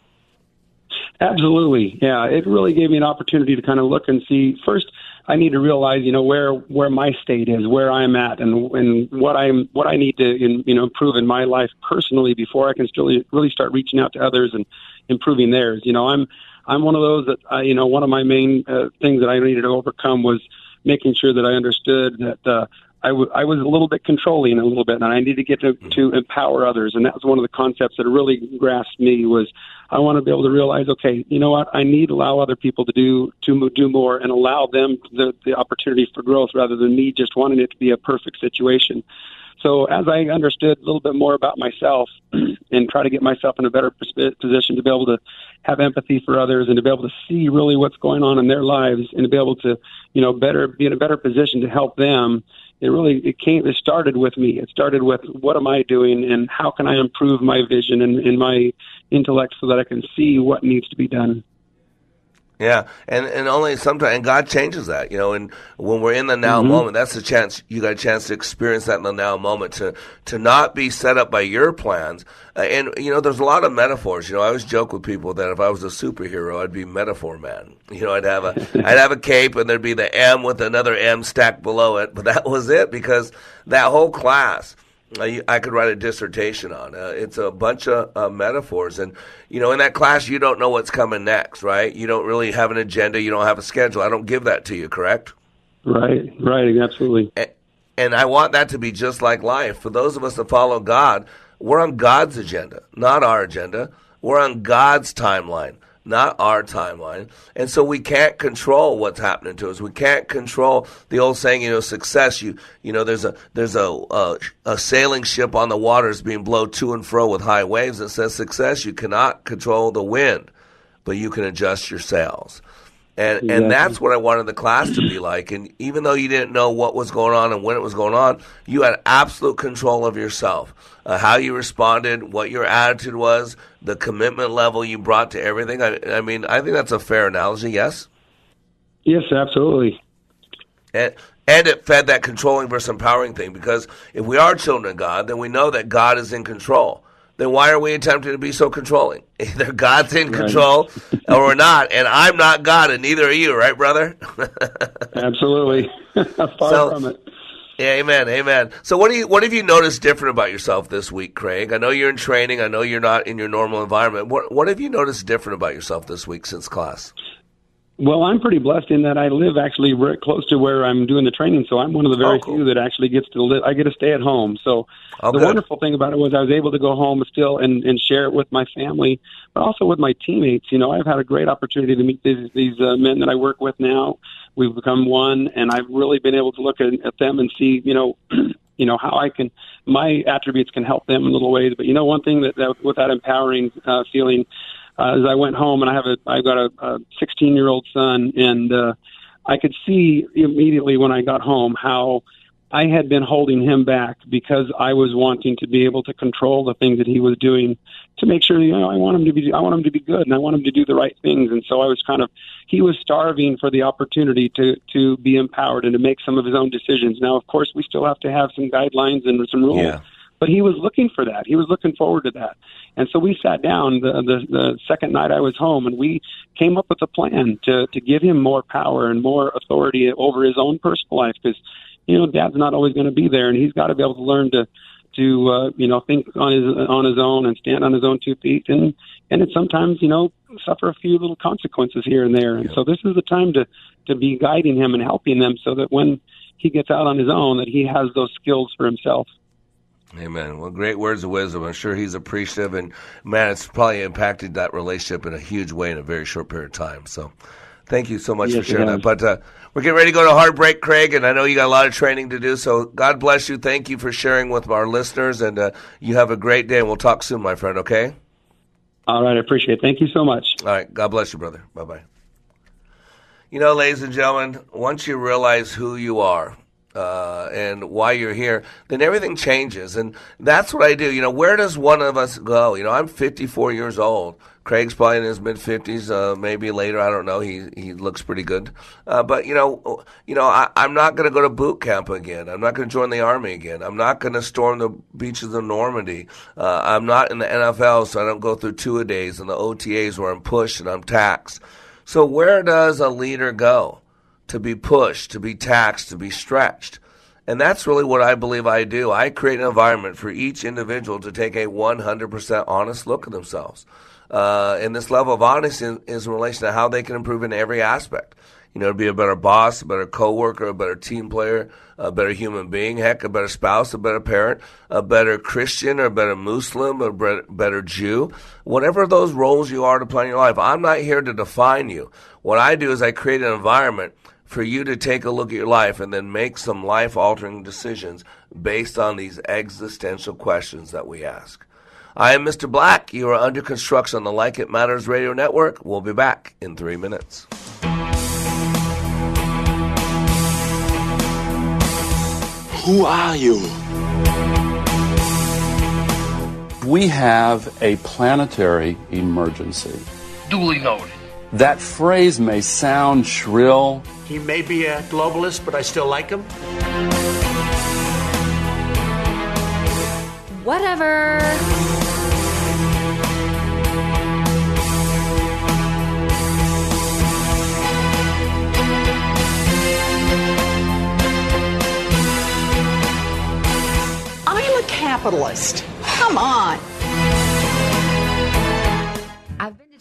Speaker 30: Absolutely, yeah. It really gave me an opportunity to kind of look and see. First, I need to realize, you know, where where my state is, where I'm at, and and what I'm what I need to, in, you know, improve in my life personally before I can still really start reaching out to others and improving theirs. You know, I'm I'm one of those that I, you know, one of my main uh, things that I needed to overcome was making sure that I understood that uh, I, w- I was a little bit controlling a little bit, and I needed to get to, mm-hmm. to empower others. And that was one of the concepts that really grasped me was I want to be able to realize, okay, you know what? I need to allow other people to do to do more and allow them the, the opportunity for growth rather than me just wanting it to be a perfect situation. So as I understood a little bit more about myself and try to get myself in a better position to be able to have empathy for others and to be able to see really what's going on in their lives and to be able to, you know, better be in a better position to help them. It really it came it started with me. It started with what am I doing and how can I improve my vision and, and my intellect so that I can see what needs to be done.
Speaker 12: Yeah, and and only sometimes, and God changes that, you know. And when we're in the now mm-hmm. moment, that's the chance you got a chance to experience that in the now moment to to not be set up by your plans. Uh, and you know, there's a lot of metaphors. You know, I always joke with people that if I was a superhero, I'd be metaphor man. You know, I'd have a I'd have a cape, and there'd be the M with another M stacked below it. But that was it because that whole class I could write a dissertation on. Uh, it's a bunch of uh, metaphors, and you know, in that class, you don't know what's coming next, right? You don't really have an agenda. You don't have a schedule. I don't give that to you, correct?
Speaker 30: Right, right, absolutely.
Speaker 12: And, and I want that to be just like life. For those of us that follow God, we're on God's agenda, not our agenda. We're on God's timeline not our timeline. And so we can't control what's happening to us. We can't control the old saying, you know, success. You, you know, there's a, there's a, a, a sailing ship on the waters being blown to and fro with high waves that says success. You cannot control the wind, but you can adjust your sails. And, exactly. and that's what I wanted the class to be like. And even though you didn't know what was going on and when it was going on, you had absolute control of yourself. Uh, how you responded, what your attitude was, the commitment level you brought to everything. I, I mean, I think that's a fair analogy, yes?
Speaker 30: Yes, absolutely.
Speaker 12: And, and it fed that controlling versus empowering thing because if we are children of God, then we know that God is in control then why are we attempting to be so controlling? Either God's in control or we're not, and I'm not God, and neither are you, right, brother?
Speaker 30: Absolutely, far so, from it.
Speaker 12: Yeah, amen, amen. So, what do you what have you noticed different about yourself this week, Craig? I know you're in training. I know you're not in your normal environment. What what have you noticed different about yourself this week since class?
Speaker 30: Well, I'm pretty blessed in that I live actually very close to where I'm doing the training, so I'm one of the very oh, cool. few that actually gets to live. I get to stay at home. So oh, the good. wonderful thing about it was I was able to go home still and and share it with my family, but also with my teammates. You know, I've had a great opportunity to meet these these uh, men that I work with now. We've become one, and I've really been able to look at, at them and see, you know. you know how I can my attributes can help them in little ways. But you know, one thing that, that with that empowering uh, feeling uh, as I went home, and I have a I've got a 16 year old son, and uh, I could see immediately when I got home how I had been holding him back because I was wanting to be able to control the things that he was doing to make sure you know I want him to be I want him to be good and I want him to do the right things and so I was kind of he was starving for the opportunity to to be empowered and to make some of his own decisions. Now of course we still have to have some guidelines and some rules. Yeah. But he was looking for that. He was looking forward to that. And so we sat down the, the, the second night I was home and we came up with a plan to, to give him more power and more authority over his own personal life because, you know, dad's not always going to be there and he's got to be able to learn to, to, uh, you know, think on his, on his own and stand on his own two feet and, and it sometimes, you know, suffer a few little consequences here and there. And so this is the time to, to be guiding him and helping them so that when he gets out on his own, that he has those skills for himself.
Speaker 12: Amen. Well, great words of wisdom. I'm sure he's appreciative, and man, it's probably impacted that relationship in a huge way in a very short period of time. So, thank you so much yes, for sharing that. But uh, we're getting ready to go to heartbreak, Craig, and I know you got a lot of training to do. So, God bless you. Thank you for sharing with our listeners, and uh, you have a great day. And we'll talk soon, my friend. Okay.
Speaker 30: All right, I appreciate it. Thank you so much.
Speaker 12: All right, God bless you, brother. Bye bye. You know, ladies and gentlemen, once you realize who you are, uh, and why you're here, then everything changes. And that's what I do. You know, where does one of us go? You know, I'm 54 years old. Craig's probably in his mid 50s, uh, maybe later. I don't know. He he looks pretty good. Uh, but you know, you know, I, I'm not going to go to boot camp again. I'm not going to join the army again. I'm not going to storm the beaches of Normandy. Uh, I'm not in the NFL, so I don't go through two a days and the OTAs where I'm pushed and I'm taxed. So where does a leader go? To be pushed, to be taxed, to be stretched. And that's really what I believe I do. I create an environment for each individual to take a 100% honest look at themselves. Uh, and this level of honesty is in relation to how they can improve in every aspect. You know, to be a better boss, a better coworker, a better team player, a better human being, heck, a better spouse, a better parent, a better Christian, or a better Muslim, or a better Jew. Whatever those roles you are to play in your life, I'm not here to define you. What I do is I create an environment for you to take a look at your life and then make some life altering decisions based on these existential questions that we ask. I am Mr. Black. You are under construction on the Like It Matters Radio Network. We'll be back in three minutes.
Speaker 31: Who are you?
Speaker 23: We have a planetary emergency.
Speaker 31: Duly noted.
Speaker 23: That phrase may sound shrill.
Speaker 31: He may be a globalist, but I still like him.
Speaker 32: Whatever.
Speaker 33: I'm a capitalist. Come on.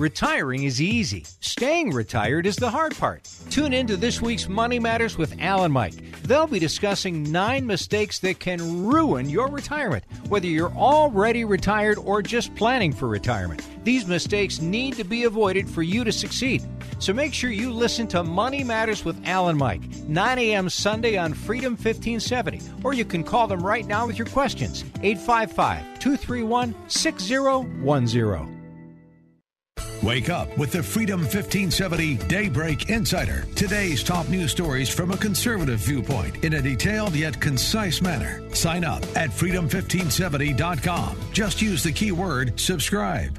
Speaker 25: Retiring is easy. Staying retired is the hard part. Tune in to this week's Money Matters with Al and Mike. They'll be discussing nine mistakes that can ruin your retirement, whether you're already retired or just planning for retirement. These mistakes need to be avoided for you to succeed. So make sure you listen to Money Matters with Al and Mike, 9 a.m. Sunday on Freedom 1570, or you can call them right now with your questions, 855 231 6010.
Speaker 1: Wake up with the Freedom 1570 Daybreak Insider. Today's top news stories from a conservative viewpoint in a detailed yet concise manner. Sign up at freedom1570.com. Just use the keyword subscribe.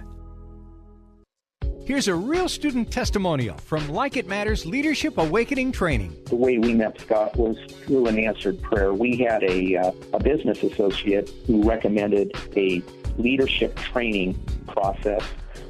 Speaker 25: Here's a real student testimonial from Like It Matters Leadership Awakening Training.
Speaker 26: The way we met Scott was through an answered prayer. We had a, uh, a business associate who recommended a leadership training process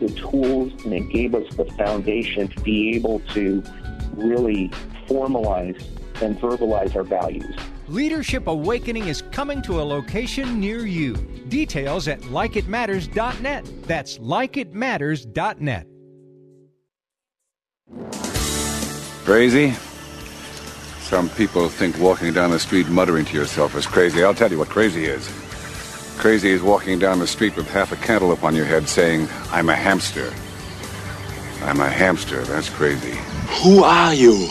Speaker 26: the tools and it gave us the foundation to be able to really formalize and verbalize our values.
Speaker 25: Leadership Awakening is coming to a location near you. Details at likeitmatters.net. That's likeitmatters.net.
Speaker 10: Crazy? Some people think walking down the street muttering to yourself is crazy. I'll tell you what crazy is. Crazy is walking down the street with half a cantaloupe on your head saying, I'm a hamster. I'm a hamster. That's crazy.
Speaker 31: Who are you?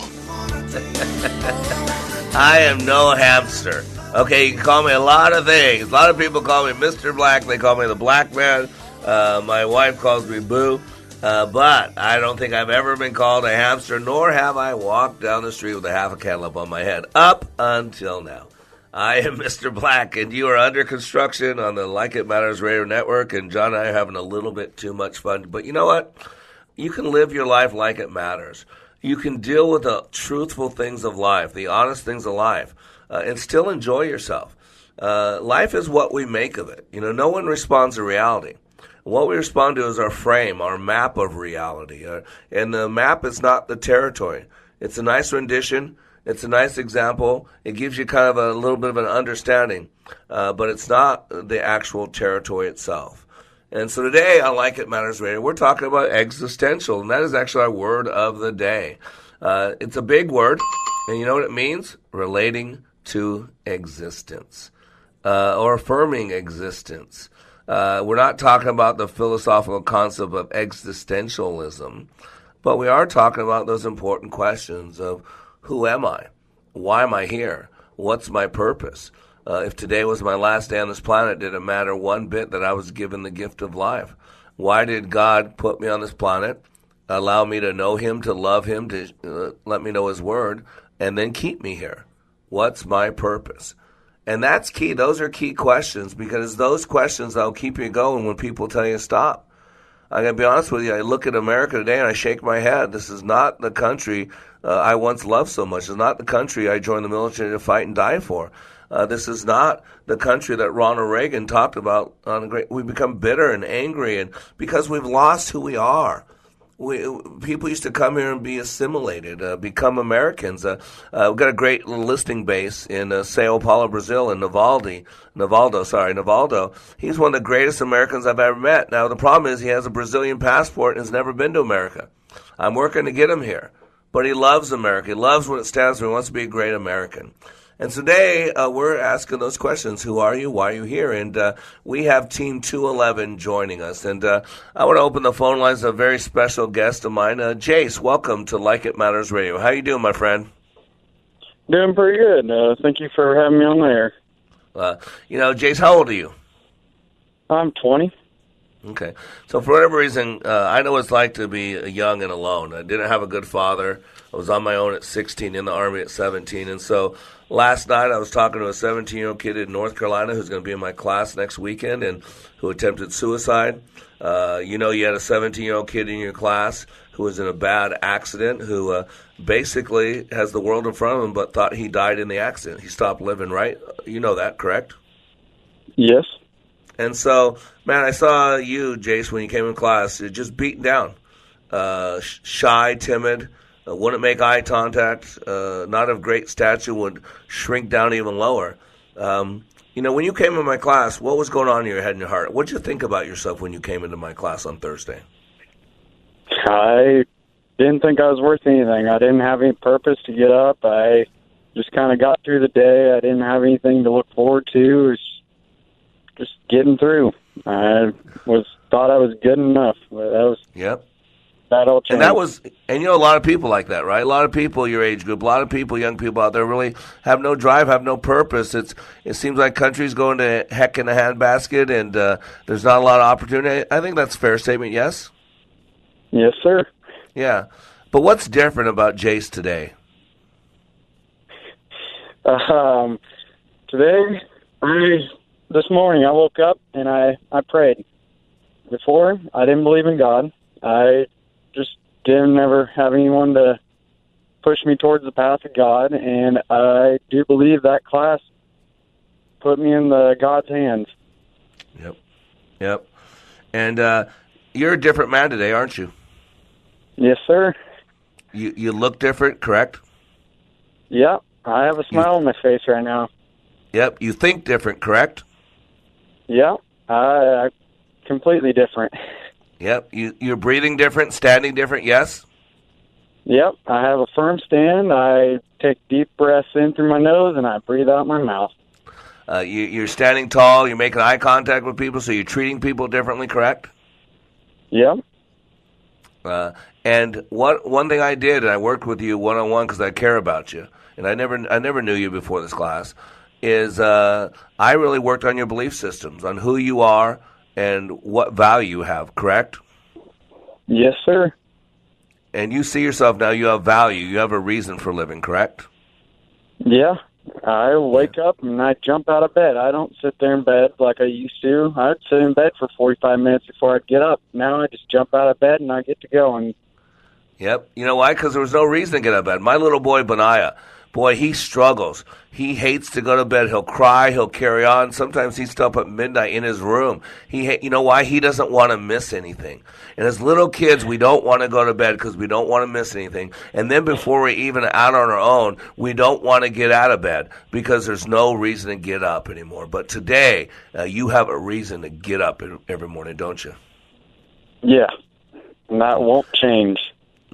Speaker 12: I am no hamster. Okay, you can call me a lot of things. A lot of people call me Mr. Black. They call me the Black Man. Uh, my wife calls me Boo. Uh, but I don't think I've ever been called a hamster, nor have I walked down the street with a half a cantaloupe on my head up until now. I am Mr. Black, and you are under construction on the Like It Matters Radio Network. And John and I are having a little bit too much fun. But you know what? You can live your life like it matters. You can deal with the truthful things of life, the honest things of life, uh, and still enjoy yourself. Uh, life is what we make of it. You know, no one responds to reality. What we respond to is our frame, our map of reality. Uh, and the map is not the territory. It's a nice rendition It's a nice example. It gives you kind of a little bit of an understanding, uh, but it's not the actual territory itself. And so today on Like It Matters Radio, we're talking about existential, and that is actually our word of the day. Uh, it's a big word, and you know what it means? Relating to existence uh, or affirming existence. Uh, we're not talking about the philosophical concept of existentialism, but we are talking about those important questions of who am I? Why am I here? What's my purpose? Uh, if today was my last day on this planet, did it matter one bit that I was given the gift of life? Why did God put me on this planet, allow me to know Him, to love Him, to uh, let me know His Word, and then keep me here? What's my purpose? And that's key. Those are key questions because those questions that'll keep you going when people tell you stop. I gotta be honest with you. I look at America today and I shake my head. This is not the country uh, I once loved so much. It's not the country I joined the military to fight and die for. Uh, this is not the country that Ronald Reagan talked about. On great, we become bitter and angry, and because we've lost who we are. We, people used to come here and be assimilated, uh, become Americans. Uh, uh, we've got a great listing base in uh, Sao Paulo, Brazil, in Navaldi, Navaldo, sorry, Navaldo. He's one of the greatest Americans I've ever met. Now, the problem is he has a Brazilian passport and has never been to America. I'm working to get him here. But he loves America. He loves what it stands for. He wants to be a great American. And today uh, we're asking those questions: Who are you? Why are you here? And uh, we have Team 211 joining us. And uh, I want to open the phone lines to a very special guest of mine, uh, Jace. Welcome to Like It Matters Radio. How you doing, my friend?
Speaker 34: Doing pretty good. Uh, thank you for having me on there.
Speaker 12: Uh, you know, Jace, how old are you?
Speaker 34: I'm 20.
Speaker 12: Okay. So for whatever reason, uh, I know what it's like to be young and alone. I didn't have a good father. I was on my own at 16, in the Army at 17. And so last night I was talking to a 17 year old kid in North Carolina who's going to be in my class next weekend and who attempted suicide. Uh, you know, you had a 17 year old kid in your class who was in a bad accident who uh, basically has the world in front of him but thought he died in the accident. He stopped living, right? You know that, correct?
Speaker 34: Yes.
Speaker 12: And so, man, I saw you, Jace, when you came in class, You're just beaten down, uh, shy, timid, uh, wouldn't make eye contact, uh, not of great stature, would shrink down even lower. Um, you know, when you came in my class, what was going on in your head and your heart? What did you think about yourself when you came into my class on Thursday?
Speaker 34: I didn't think I was worth anything. I didn't have any purpose to get up. I just kind of got through the day. I didn't have anything to look forward to. It was just getting through. I was thought I was good enough. That was
Speaker 12: yep.
Speaker 34: That all changed.
Speaker 12: And that was, and you know, a lot of people like that, right? A lot of people your age group, a lot of people, young people out there, really have no drive, have no purpose. It's it seems like country's going to heck in a handbasket, and uh, there's not a lot of opportunity. I think that's a fair statement. Yes.
Speaker 34: Yes, sir.
Speaker 12: Yeah, but what's different about Jace today?
Speaker 34: Um, today, I this morning I woke up and I I prayed. Before I didn't believe in God. I just didn't ever have anyone to push me towards the path of God, and I do believe that class put me in the God's hands.
Speaker 12: Yep, yep. And uh, you're a different man today, aren't you?
Speaker 34: Yes, sir.
Speaker 12: You you look different, correct?
Speaker 34: Yep. I have a smile you, on my face right now.
Speaker 12: Yep. You think different, correct?
Speaker 34: Yep. I, I completely different.
Speaker 12: Yep. You you're breathing different, standing different. Yes.
Speaker 34: Yep. I have a firm stand. I take deep breaths in through my nose and I breathe out my mouth.
Speaker 12: Uh, you, you're standing tall. You're making eye contact with people, so you're treating people differently. Correct.
Speaker 34: Yep.
Speaker 12: Uh, and what one thing I did, and I worked with you one on one because I care about you, and I never I never knew you before this class. Is uh, I really worked on your belief systems, on who you are and what value you have. Correct?
Speaker 34: Yes, sir.
Speaker 12: And you see yourself now. You have value. You have a reason for living. Correct?
Speaker 34: Yeah. I wake up and I jump out of bed. I don't sit there in bed like I used to. I'd sit in bed for 45 minutes before I'd get up. Now I just jump out of bed and I get to go. And
Speaker 12: Yep. You know why? Because there was no reason to get out of bed. My little boy, Benaiah, boy, he struggles. He hates to go to bed. He'll cry. He'll carry on. Sometimes he's still up at midnight in his room. He, you know why? He doesn't want to miss anything. And as little kids, we don't want to go to bed because we don't want to miss anything. And then before we're even out on our own, we don't want to get out of bed because there's no reason to get up anymore. But today, uh, you have a reason to get up every morning, don't you?
Speaker 34: Yeah, and that won't change.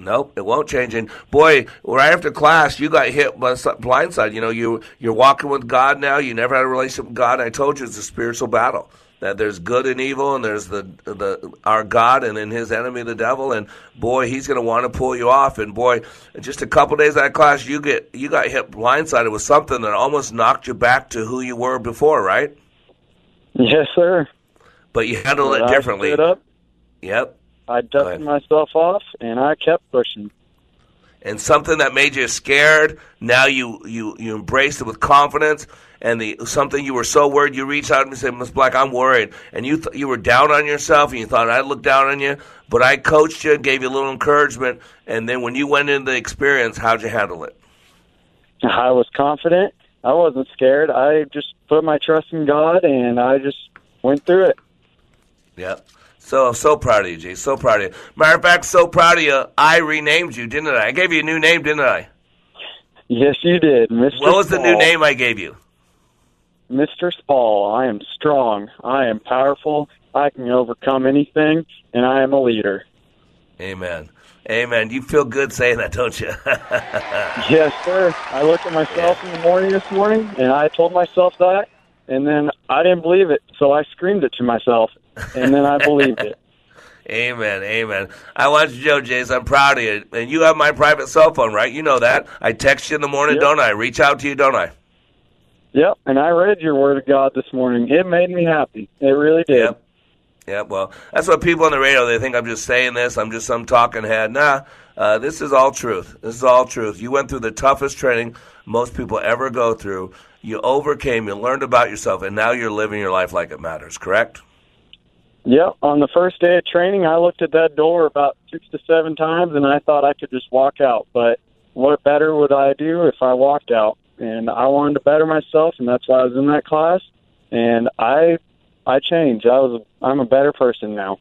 Speaker 12: Nope, it won't change. And boy, right after class, you got hit by the blind side. You know, you you're walking with God now. You never had a relationship with God. I told you it's a spiritual battle. That there's good and evil, and there's the the our God, and then His enemy, the devil. And boy, he's going to want to pull you off. And boy, just a couple days out of class, you get you got hit blindsided with something that almost knocked you back to who you were before, right?
Speaker 34: Yes, sir.
Speaker 12: But you handled it differently. Yep.
Speaker 34: I dusted myself off, and I kept pushing.
Speaker 12: and something that made you scared now you you you embraced it with confidence and the something you were so worried you reached out and said miss black i'm worried and you th- you were down on yourself and you thought i'd look down on you but i coached you and gave you a little encouragement and then when you went into the experience how'd you handle it
Speaker 34: I was confident. I wasn't scared. I just put my trust in God, and I just went through it.
Speaker 12: yep so so proud of you jay so proud of you matter of fact so proud of you i renamed you didn't i i gave you a new name didn't i
Speaker 34: Yes, you did, Mr.
Speaker 12: what was the new name i gave you
Speaker 34: Mr. Spall, I am strong. I am powerful. I can overcome anything, and I am a leader.
Speaker 12: amen amen you feel good saying that don't you
Speaker 34: Yes, sir. I looked at myself in the morning this morning, and I told myself that, and then I didn't believe it, so I screamed it to myself, and then I believed it.
Speaker 12: Amen, amen. I want you know, Jace, I'm proud of you. And you have my private cell phone, right? You know that. I text you in the morning,
Speaker 34: Yep.
Speaker 12: don't I? Reach out to you, don't I?
Speaker 34: Yep, and I read your Word of God this morning. It made me happy. It really did.
Speaker 12: Yep. Yeah, well, that's what people on the radio, they think I'm just saying this, I'm just some talking head. Nah, uh, this is all truth. This is all truth. You went through the toughest training most people ever go through. You overcame, you learned about yourself, and now you're living your life like it matters, correct?
Speaker 34: Yep. On the first day of training, I looked at that door about six to seven times, and I thought I could just walk out. But what better would I do if I walked out? And I wanted to better myself, and that's why I was in that class. And I, I changed. I was. I'm a better person now.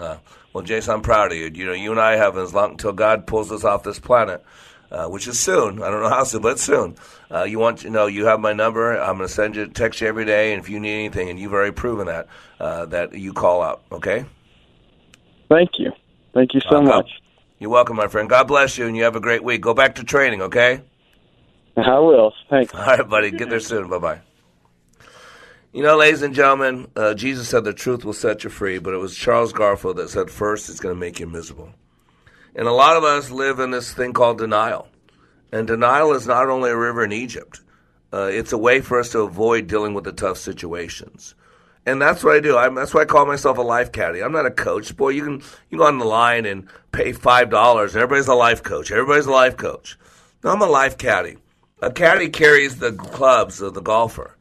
Speaker 12: Uh, well, Jason, I'm proud of you. You know, you and I have as long until God pulls us off this planet, uh, which is soon. I don't know how soon, but soon. Uh, you want to know you have my number. I'm going to send you text you every day, and if you need anything, and you've already proven that, uh, that you call out. Okay.
Speaker 34: Thank you. Thank you so
Speaker 12: Welcome.
Speaker 34: much.
Speaker 12: You're welcome, my friend. God bless you, and you have a great week. Go back to training, okay?
Speaker 34: I will. Thanks.
Speaker 12: All right, buddy. Get there soon. Bye bye. You know, ladies and gentlemen, uh, Jesus said the truth will set you free, but it was Charles Garfield that said first it's going to make you miserable. And a lot of us live in this thing called denial. And denial is not only a river in Egypt, uh, it's a way for us to avoid dealing with the tough situations. And that's what I do. I'm, that's why I call myself a life caddy. I'm not a coach. Boy, you can you go on the line and pay five dollars, and everybody's a life coach. Everybody's a life coach. No, I'm a life caddy. A caddy carries the clubs of the golfer.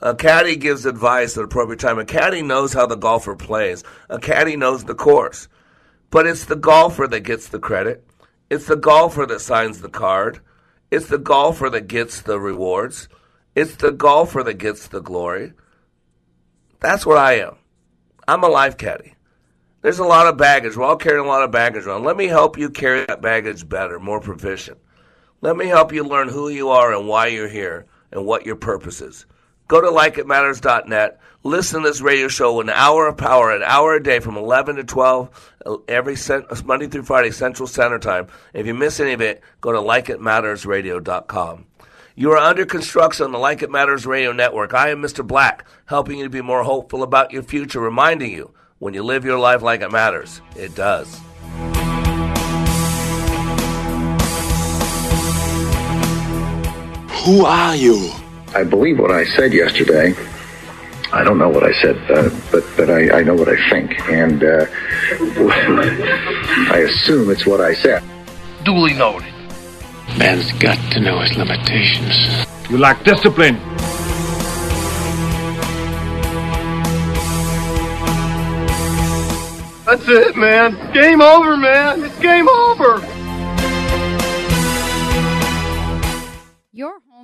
Speaker 12: A caddy gives advice at appropriate time. A caddy knows how the golfer plays. A caddy knows the course. But it's the golfer that gets the credit. It's the golfer that signs the card. It's the golfer that gets the rewards. It's the golfer that gets the glory. That's what I am. I'm a life caddy. There's a lot of baggage. We're all carrying a lot of baggage around. Let me help you carry that baggage better, more proficient. Let me help you learn who you are and why you're here and what your purpose is. Go to likeitmatters.net. Listen to this radio show, an hour of power, an hour a day from 11 to 12, uh, every cent, Monday through Friday, Central Standard Time. If you miss any of it, go to likeitmattersradio.com. You are under construction on the Like It Matters Radio Network. I am Mr. Black, helping you to be more hopeful about your future, reminding you when you live your life like it matters, it does.
Speaker 31: Who are you?
Speaker 35: I believe what I said yesterday. I don't know what I said, uh, but but I, I know what I think, and uh, I assume it's what I said.
Speaker 31: Duly noted.
Speaker 24: Man's got to know his limitations.
Speaker 36: You lack discipline.
Speaker 15: That's it, man. Game over, man. It's game over.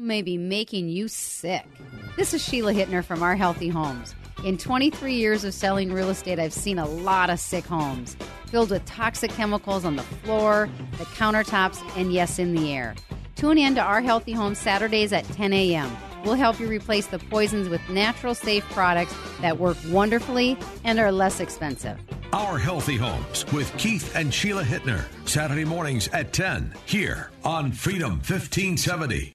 Speaker 37: May be making you sick. This is Sheila Hittner from Our Healthy Homes. In 23 years of selling real estate, I've seen a lot of sick homes filled with toxic chemicals on the floor, the countertops, and yes, in the air. Tune in to Our Healthy Homes Saturdays at 10 a.m. We'll help you replace the poisons with natural, safe products that work wonderfully and are less expensive.
Speaker 1: Our Healthy Homes with Keith and Sheila Hittner. Saturday mornings at 10 here on Freedom 1570.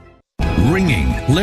Speaker 1: Ringing Liberty.